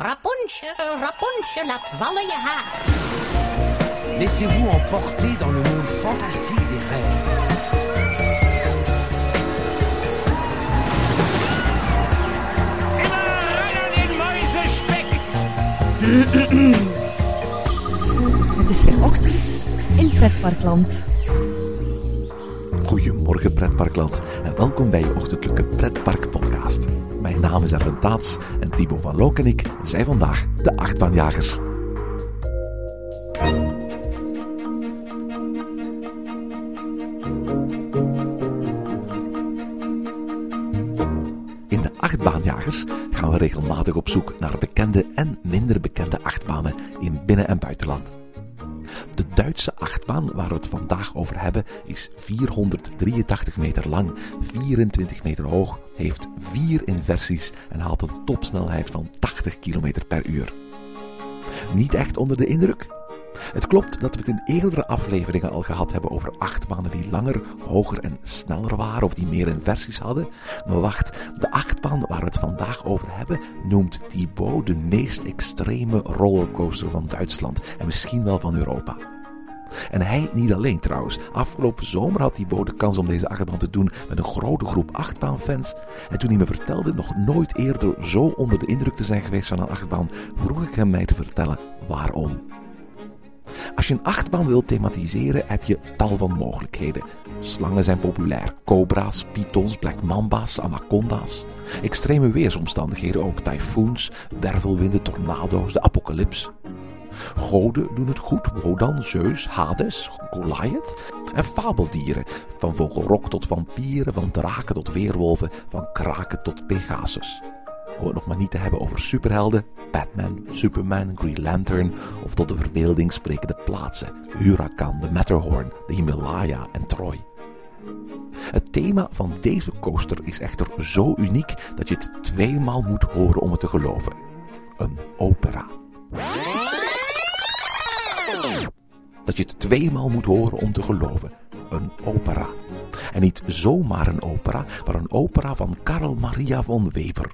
Rapunzel, Rapunzel, laat vallen je haar. Laissez-vous emporter dans le monde fantastique des rêves. Immer an den Mäusespeck! Het is weer ochtend in Pretparkland. Goedemorgen pretparkland en welkom bij je ochtendelijke pretpark podcast. Mijn naam is Erwin Taats en Thibaut van Look en ik zijn vandaag de achtbaanjagers. In de achtbaanjagers gaan we regelmatig op zoek naar bekende en minder bekende achtbanen in binnen- en buitenland. Duitse achtbaan waar we het vandaag over hebben is 483 meter lang, 24 meter hoog, heeft vier inversies en haalt een topsnelheid van 80 km per uur. Niet echt onder de indruk? Het klopt dat we het in eerdere afleveringen al gehad hebben over achtbanen die langer, hoger en sneller waren of die meer inversies hadden. Maar wacht, de achtbaan waar we het vandaag over hebben noemt Thibaut de meest extreme rollercoaster van Duitsland en misschien wel van Europa. En hij niet alleen trouwens. Afgelopen zomer had Thibaut de kans om deze achtbaan te doen met een grote groep achtbaanfans. En toen hij me vertelde nog nooit eerder zo onder de indruk te zijn geweest van een achtbaan, vroeg ik hem mij te vertellen waarom. Als je een achtbaan wilt thematiseren, heb je tal van mogelijkheden. Slangen zijn populair, cobra's, pythons, black mamba's, anaconda's. Extreme weersomstandigheden ook, tyfoons, wervelwinden, tornado's, de apocalyps. Goden doen het goed, Wodan, Zeus, Hades, Goliath. En fabeldieren, van vogelrok tot vampieren, van draken tot weerwolven, van kraken tot Pegasus. Om het nog maar niet te hebben over superhelden, Batman, Superman, Green Lantern of tot de verbeelding sprekende plaatsen, Huracan, de Matterhorn, de Himalaya en Troy. Het thema van deze coaster is echter zo uniek dat je het tweemaal moet horen om het te geloven. Een opera. Dat je het tweemaal moet horen om te geloven. Een opera. En niet zomaar een opera, maar een opera van Karl Maria von Weber.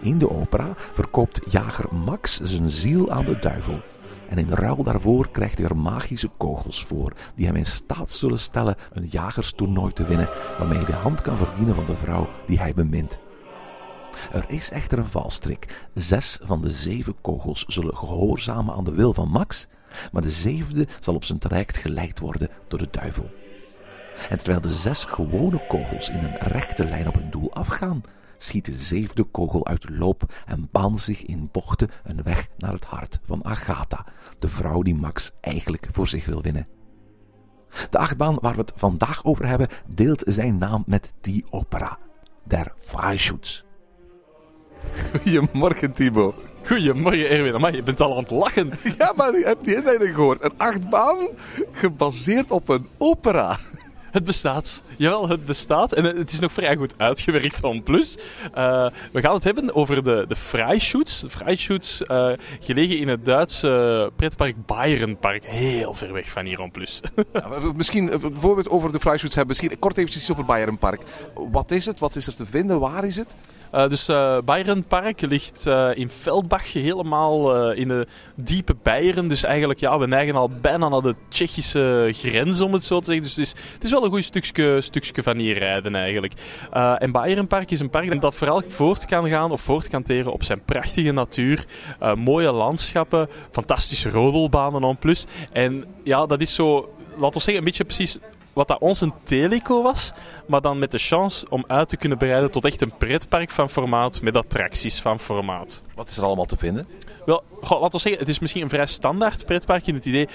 In de opera verkoopt jager Max zijn ziel aan de duivel. En in ruil daarvoor krijgt hij er magische kogels voor, die hem in staat zullen stellen een jagerstoernooi te winnen, waarmee hij de hand kan verdienen van de vrouw die hij bemint. Er is echter een valstrik. Zes van de zeven kogels zullen gehoorzamen aan de wil van Max, maar de zevende zal op zijn traject geleid worden door de duivel. En terwijl de zes gewone kogels in een rechte lijn op hun doel afgaan, schiet de zevende kogel uit de loop en baan zich in bochten een weg naar het hart van Agatha, de vrouw die Max eigenlijk voor zich wil winnen. De achtbaan waar we het vandaag over hebben, deelt zijn naam met die opera, Der Freischutz. Goedemorgen, Thibaut. Goedemorgen Erwin, Amai, je bent al aan het lachen. Ja, maar je hebt die inleiding gehoord. Een achtbaan gebaseerd op een opera. Het bestaat. Jawel, het bestaat. En het is nog vrij goed uitgewerkt van Plus. Uh, we gaan het hebben over de, de Freischutz. De Freischutz, uh, gelegen in het Duitse pretpark Bayernpark. Heel ver weg van hier, Plus. Ja, misschien, bijvoorbeeld over de Freischutz hebben. Misschien kort eventjes over Bayernpark. Wat is het? Wat is er te vinden? Waar is het? Uh, dus uh, Bayernpark ligt uh, in Veldbach, helemaal in de diepe Beieren. Dus eigenlijk, ja, we neigen al bijna naar de Tsjechische grens, om het zo te zeggen. Dus het is, het is wel een goed stukje, stukje van hier rijden eigenlijk. en Bayernpark is een park dat vooral voort kan gaan of voort kan teren op zijn prachtige natuur. mooie landschappen, fantastische rodelbanen en plus. En ja, dat is zo, laten we zeggen, een beetje precies wat dat ons een teleco was, maar dan met de chance om uit te kunnen breiden tot echt een pretpark van formaat met attracties van formaat. Wat is er allemaal te vinden? Wel, laten we zeggen, het is misschien een vrij standaard pretpark in het idee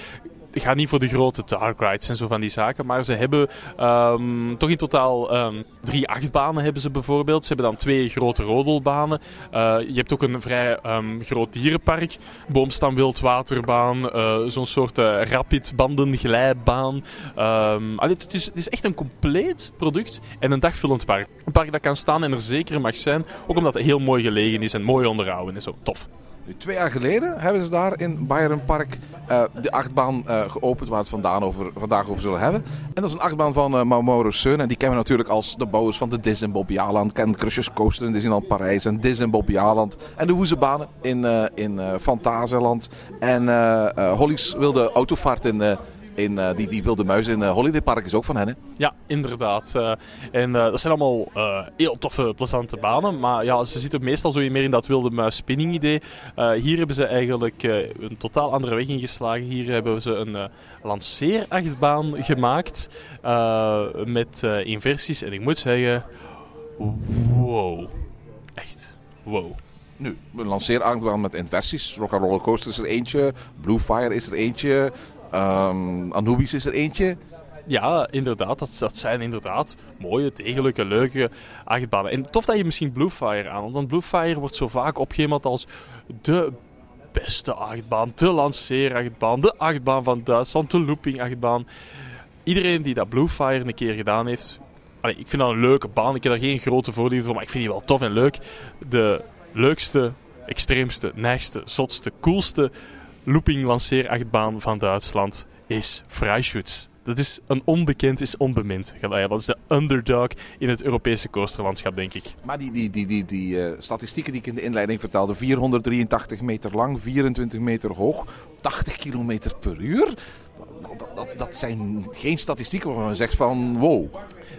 gaat niet voor de grote dark rides en zo van die zaken. Maar ze hebben um, toch in totaal um, drie achtbanen hebben ze bijvoorbeeld. Ze hebben dan twee grote rodelbanen. Uh, je hebt ook een vrij um, groot dierenpark. Boomstam wildwaterbaan. Uh, Zo'n soort uh, rapid bandenglijbaan. Allee, het, is, het is echt een compleet product en een dagvullend park. Een park dat kan staan en er zeker mag zijn. Ook omdat het heel mooi gelegen is en mooi onderhouden en zo. Tof. Nu, twee jaar geleden hebben ze daar in Bayern Park eh, de achtbaan eh, geopend waar we het over, vandaag over zullen hebben. En dat is een achtbaan van eh Mamoru Sun. En die kennen we natuurlijk als de bouwers van de Dis in Bobby Aland. Ken Coaster in Disneyland Parijs en Dis Aland. En de Hoezebanen in, in. En Holly's wilde autovaart in, in eh, die, die wilde muis in eh, Holiday Park is ook van hen. Hè? Ja, inderdaad. Eh, en dat zijn allemaal heel toffe, plezante banen. Maar ja, ze zitten meestal zo meer in dat wilde muis spinning idee. Hier hebben ze eigenlijk een totaal andere weg ingeslagen. Hier hebben ze een lanceerachtbaan gemaakt met inversies. En ik moet zeggen, wow. Echt, wow. Nu, een lanceerachtbaan met inversies. Rock Roller Coaster is er eentje. Blue Fire is er eentje. Ehm, Anubis is er eentje. Ja, inderdaad. Dat, dat zijn inderdaad mooie, degelijke, leuke achtbanen. En tof dat je misschien Bluefire aan, want Bluefire wordt zo vaak opgehemeld als de beste achtbaan, de lanceerachtbaan, de achtbaan van Duitsland, de looping-achtbaan. Iedereen die dat Bluefire een keer gedaan heeft, ik vind dat een leuke baan. Ik heb daar geen grote voordelen voor, maar ik vind die wel tof en leuk. De leukste, extreemste, neigste, zotste, coolste looping-lanceerachtbaan van Duitsland is Freischütz. Dat is een onbekend, is onbemind. Dat is de underdog in het Europese coasterlandschap, denk ik. Maar die, die, die, die, die eh, statistieken die ik in de inleiding vertelde. 483 meter lang, 24 meter hoog, 80 kilometer per uur. Dat, dat, dat zijn geen statistieken waarvan je zegt van wow.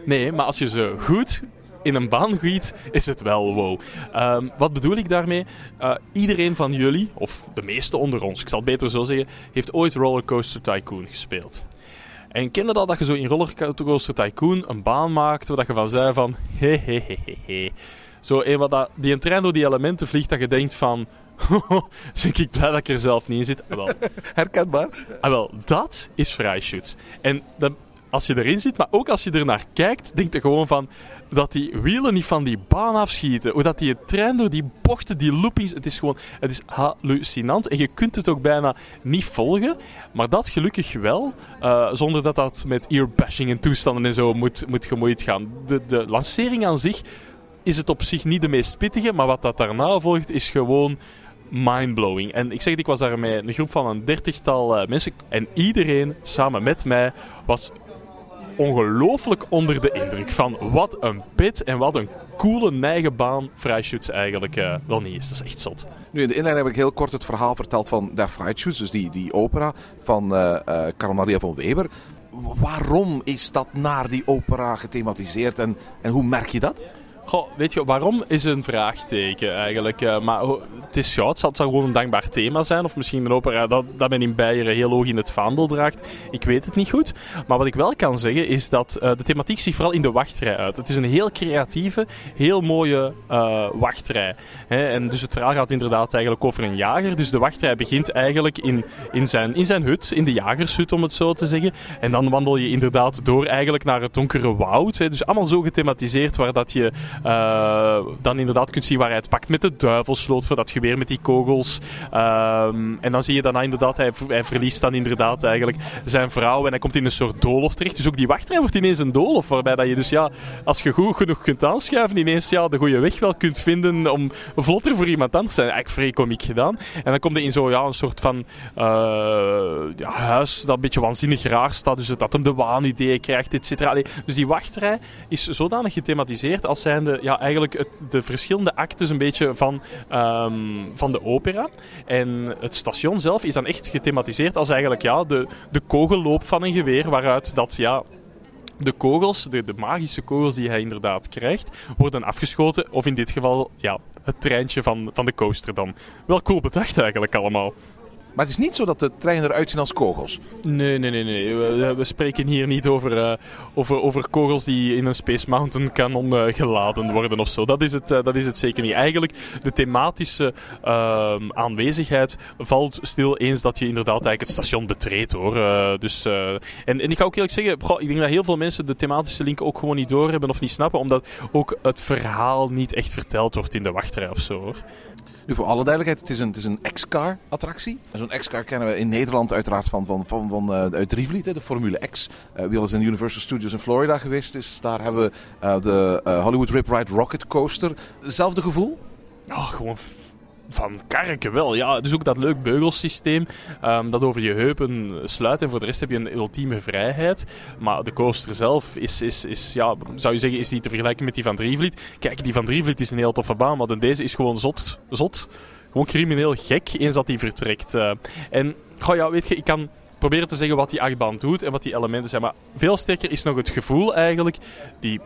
Nee, maar als je ze goed in een baan giet, is het wel wow. Ehm, wat bedoel ik daarmee? Eh, iedereen van jullie, of de meeste onder ons, ik zal het beter zo zeggen, heeft ooit Rollercoaster Tycoon gespeeld. En kende dat dat je zo in Rollercoaster Tycoon een baan maakte waar je van zei van hehehehe. Zo een wat dat, die een trein door die elementen vliegt dat je denkt van ben ik blij dat ik er zelf niet in zit. Ah, wel, Herkenbaar. ah, wel dat is Freischütz. En dan, als je erin zit, maar ook als je er naar kijkt, denk je gewoon van dat die wielen niet van die baan afschieten. Hoe dat die trein door die bochten, die loopings, het is gewoon, het is hallucinant. En je kunt het ook bijna niet volgen. Maar dat gelukkig wel, eh, zonder dat dat met earbashing en toestanden en zo moet, moet gemoeid gaan. De, de lancering aan zich is het op zich niet de meest pittige, maar wat dat daarna volgt is gewoon mindblowing. En ik zeg het, ik was daar met een groep van een dertigtal eh, mensen en iedereen samen met mij was ongelooflijk onder de indruk van wat een pit en wat een coole neigenbaan Freischütz eigenlijk eh, wel niet is. Dat is echt zot. Nu, in de inleiding heb ik heel kort het verhaal verteld van Der Freischütz, dus die, die opera van eh, Carl Maria van Weber. Waarom is dat naar die opera gethematiseerd en, en hoe merk je dat? Goh, weet je, waarom is een vraagteken eigenlijk. eh, maar het is ja, het zal gewoon een dankbaar thema zijn. Of misschien een opera dat, dat men in Beieren heel hoog in het vaandel draagt. Ik weet het niet goed. Maar wat ik wel kan zeggen is dat eh, de thematiek zich vooral in de wachtrij uit. Het is een heel creatieve, heel mooie eh, wachtrij. Hè? En dus het verhaal gaat inderdaad eigenlijk over een jager. Dus de wachtrij begint eigenlijk in, in, zijn, in zijn hut, in de jagershut om het zo te zeggen. En dan wandel je inderdaad door eigenlijk naar het donkere woud. Hè? Dus allemaal zo gethematiseerd waar dat je eh, dan inderdaad kunt zien waar hij het pakt met de duivelsloot voor dat geweer met die kogels. Ehm, en dan zie je daarna inderdaad, hij, hij verliest dan inderdaad eigenlijk zijn vrouw en hij komt in een soort doolhof terecht. Dus ook die wachtrij wordt ineens een doolhof, waarbij dat je dus ja, als je goed genoeg kunt aanschuiven, ineens ja, de goede weg wel kunt vinden om vlotter voor iemand anders te zijn. Eigenlijk vrij komiek gedaan. En dan kom je in zo ja, een soort van eh, ja, huis dat een beetje waanzinnig raar staat, dus dat hem de waanideeën krijgt, et cetera. Dus die wachtrij is zodanig gethematiseerd als zijnde ja, eigenlijk het, de verschillende actes een beetje van, ehm, van de opera. En het station zelf is dan echt gethematiseerd als eigenlijk ja, de, de kogelloop van een geweer, waaruit dat ja, de kogels, de, de magische kogels die hij inderdaad krijgt, worden afgeschoten. Of in dit geval ja, het treintje van, van de coaster dan. Wel cool bedacht eigenlijk allemaal. Maar het is niet zo dat de treinen eruit zien als kogels. Nee, nee, nee. nee. We, spreken hier niet over, eh, over, over kogels die in een Space Mountain kanon eh, geladen worden of zo. Dat is, het, eh, dat is het zeker niet. Eigenlijk, de thematische ehm, aanwezigheid valt stil eens dat je inderdaad eigenlijk het station betreedt hoor. Dus, en, en ik ga ook eerlijk zeggen, ik denk dat heel veel mensen de thematische link ook gewoon niet doorhebben of niet snappen, omdat ook het verhaal niet echt verteld wordt in de wachtrij of zo hoor. Nu, voor alle duidelijkheid, het is een, een X-car attractie. Zo'n X-car kennen we in Nederland uiteraard van, van, van, van eh, uit Rivliet, de Formule X. Eh, wie al eens in Universal Studios in Florida geweest is, daar hebben we eh, de Hollywood Rip Ride Rocket Coaster. Hetzelfde gevoel? Oh, gewoon van karken wel. Ja, dus ook dat leuk beugelsysteem. ehm, dat over je heupen sluit. En voor de rest heb je een ultieme vrijheid. Maar de coaster zelf is, is, is ja, zou je zeggen, is niet te vergelijken met die van Drievliet. Kijk, die van Drievliet is een heel toffe baan. Maar deze is gewoon zot. zot. Gewoon crimineel gek eens dat die vertrekt. Eh, en, goh, ja, weet je, ik kan proberen te zeggen wat die achtbaan doet en wat die elementen zijn. Maar veel sterker is nog het gevoel eigenlijk. Die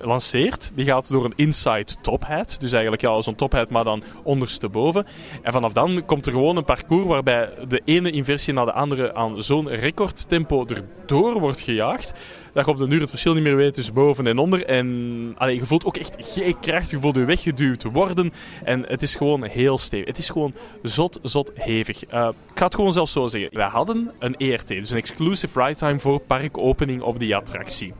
lanceert, die gaat door een inside top hat. Dus eigenlijk ja, zo'n top hat, maar dan ondersteboven. En vanaf dan komt er gewoon een parcours waarbij de ene inversie naar de andere aan zo'n recordtempo erdoor wordt gejaagd. Dat je op de uur het verschil niet meer weet tussen boven en onder. En je voelt ook echt geen kracht. Je voelt je weggeduwd worden. En het is gewoon heel stevig. Het is gewoon zot, zot hevig. Uh, ik ga het gewoon zelfs zo zeggen. Wij hadden een ERT, dus een exclusive ride time voor parkopening op die attractie.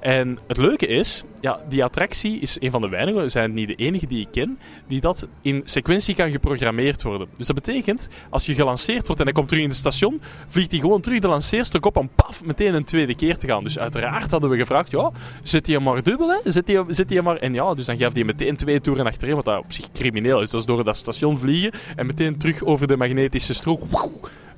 En het leuke is, ja, die attractie is een van de weinigen, we zijn niet de enige die ik ken, die dat in sequentie kan geprogrammeerd worden. Dus dat betekent, als je gelanceerd wordt en hij komt terug in het station, vliegt hij gewoon terug de lanceerstuk op om paf, meteen een tweede keer te gaan. Dus uiteraard hadden we gevraagd, ja, zet hij maar dubbel, hè? Zet hij, zet hij maar... En ja, dus dan gaf hij meteen twee toeren achterin, wat dat op zich crimineel is. Dat is door dat station vliegen en meteen terug over de magnetische strook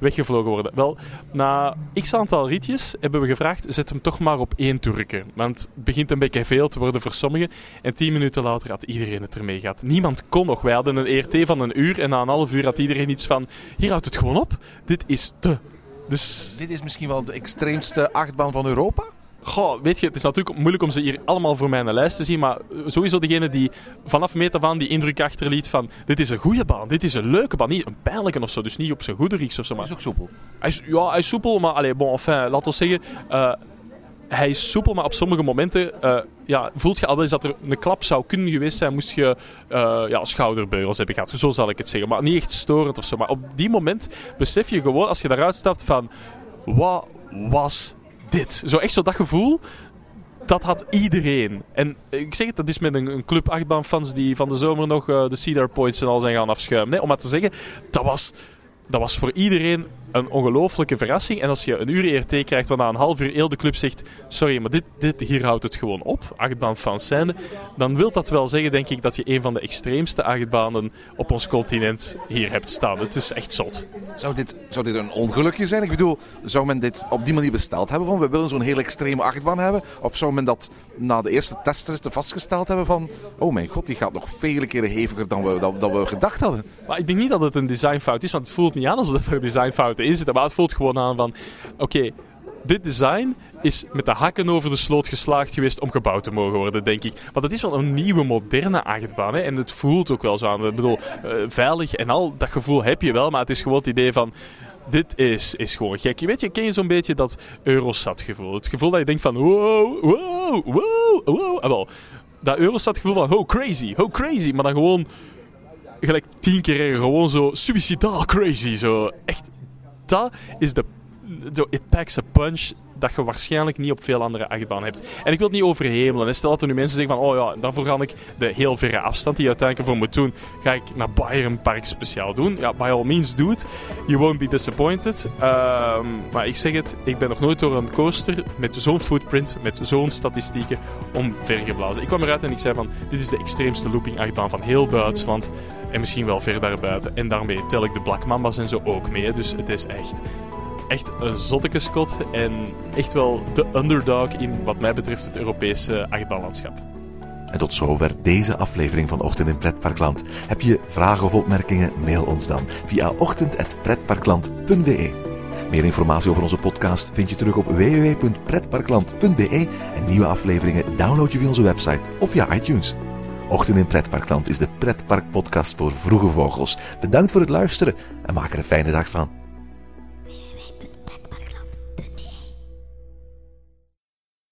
weggevlogen worden. Wel, na x aantal ritjes hebben we gevraagd, zet hem toch maar op één toerke. Want het begint een beetje veel te worden voor sommigen. En tien minuten later had iedereen het ermee gehad. Niemand kon nog. Wij hadden een ERT van een uur en na een half uur had iedereen iets van, hier houdt het gewoon op. Dit is te... Dus... Dit is misschien wel de extreemste achtbaan van Europa? Goh, weet je, het is natuurlijk moeilijk om ze hier allemaal voor mijn lijst te zien, maar sowieso degene die vanaf meet af aan die indruk achterliet van dit is een goede baan, dit is een leuke baan, niet een pijnlijke of zo, dus niet op zijn goederiks of zo. Maar... Hij is ook soepel. Hij is, ja, hij is soepel, maar allez, bon, enfin, laten we zeggen, uh, hij is soepel, maar op sommige momenten uh, ja, voelt je al wel eens dat er een klap zou kunnen geweest zijn, moest je uh, ja, schouderbeugels hebben gehad. Zo zal ik het zeggen, maar niet echt storend of zo. Maar op die moment besef je gewoon, als je daaruit stapt, van wat was dit. Zo echt zo dat gevoel. Dat had iedereen. En ik zeg het, dat is met een, een club achtbaanfans die van de zomer nog uh, de Cedar Points en al zijn gaan afschuimen. Nee, om maar te zeggen, dat was, dat was voor iedereen een ongelooflijke verrassing. En als je een uur ERT krijgt, waarna een half uur heel de club zegt: Sorry, maar dit, dit, hier houdt het gewoon op. Achtbaanfans zijnde. Dan wil dat wel zeggen, denk ik, dat je een van de extreemste achtbanen op ons continent hier hebt staan. Het is echt zot. Zou dit, zou dit een ongelukje zijn? Ik bedoel, zou men dit op die manier besteld hebben? Van we willen zo'n heel extreme achtbaan hebben? Of zou men dat na de eerste testtesten vastgesteld hebben van: Oh mijn god, die gaat nog vele keren heviger dan we, dan, dan we gedacht hadden? Maar ik denk niet dat het een designfout is, want het voelt niet aan alsof er designfouten in zitten. Maar het voelt gewoon aan van: oké, dit design is met de hakken over de sloot geslaagd geweest om gebouwd te mogen worden, denk ik. Want het is wel een nieuwe, moderne achtbaan. Hè? En het voelt ook wel zo aan. Ik bedoel, uh, veilig en al, dat gevoel heb je wel. Maar het is gewoon het idee van... Dit is, is gewoon gek. Je weet, je ken je zo'n beetje dat Eurostat-gevoel. Het gevoel dat je denkt van... Wow, wow, wow, wow. En wel, dat Eurostat-gevoel van... Oh, crazy, oh, crazy. Maar dan gewoon... Gelijk tien keer gewoon zo suicidaal crazy. Zo echt... Dat is de... Zo, it packs a punch dat je waarschijnlijk niet op veel andere achtbanen hebt. En ik wil het niet overhemelen. Stel dat er nu mensen zeggen van, oh ja, daarvoor ga ik de heel verre afstand die je uiteindelijk ervoor moet doen, ga ik naar Bayern Park speciaal doen. Ja, by all means, do it. You won't be disappointed. Um, maar ik zeg het, ik ben nog nooit door een coaster met zo'n footprint, met zo'n statistieken, omvergeblazen. Ik kwam eruit en ik zei van, dit is de extreemste looping achtbaan van heel Duitsland. En misschien wel ver daarbuiten. En daarmee tel ik de Black Mambas en zo ook mee. Dus het is echt echt een zottekeskot en echt wel de underdog in wat mij betreft het Europese achtbaanlandschap. En tot zover deze aflevering van Ochtend in Pretparkland. Heb je vragen of opmerkingen? Mail ons dan via ochtend.pretparkland.be. Meer informatie over onze podcast vind je terug op www.pretparkland.be en nieuwe afleveringen download je via onze website of via iTunes. Ochtend in Pretparkland is de pretparkpodcast voor vroege vogels. Bedankt voor het luisteren en maak er een fijne dag van.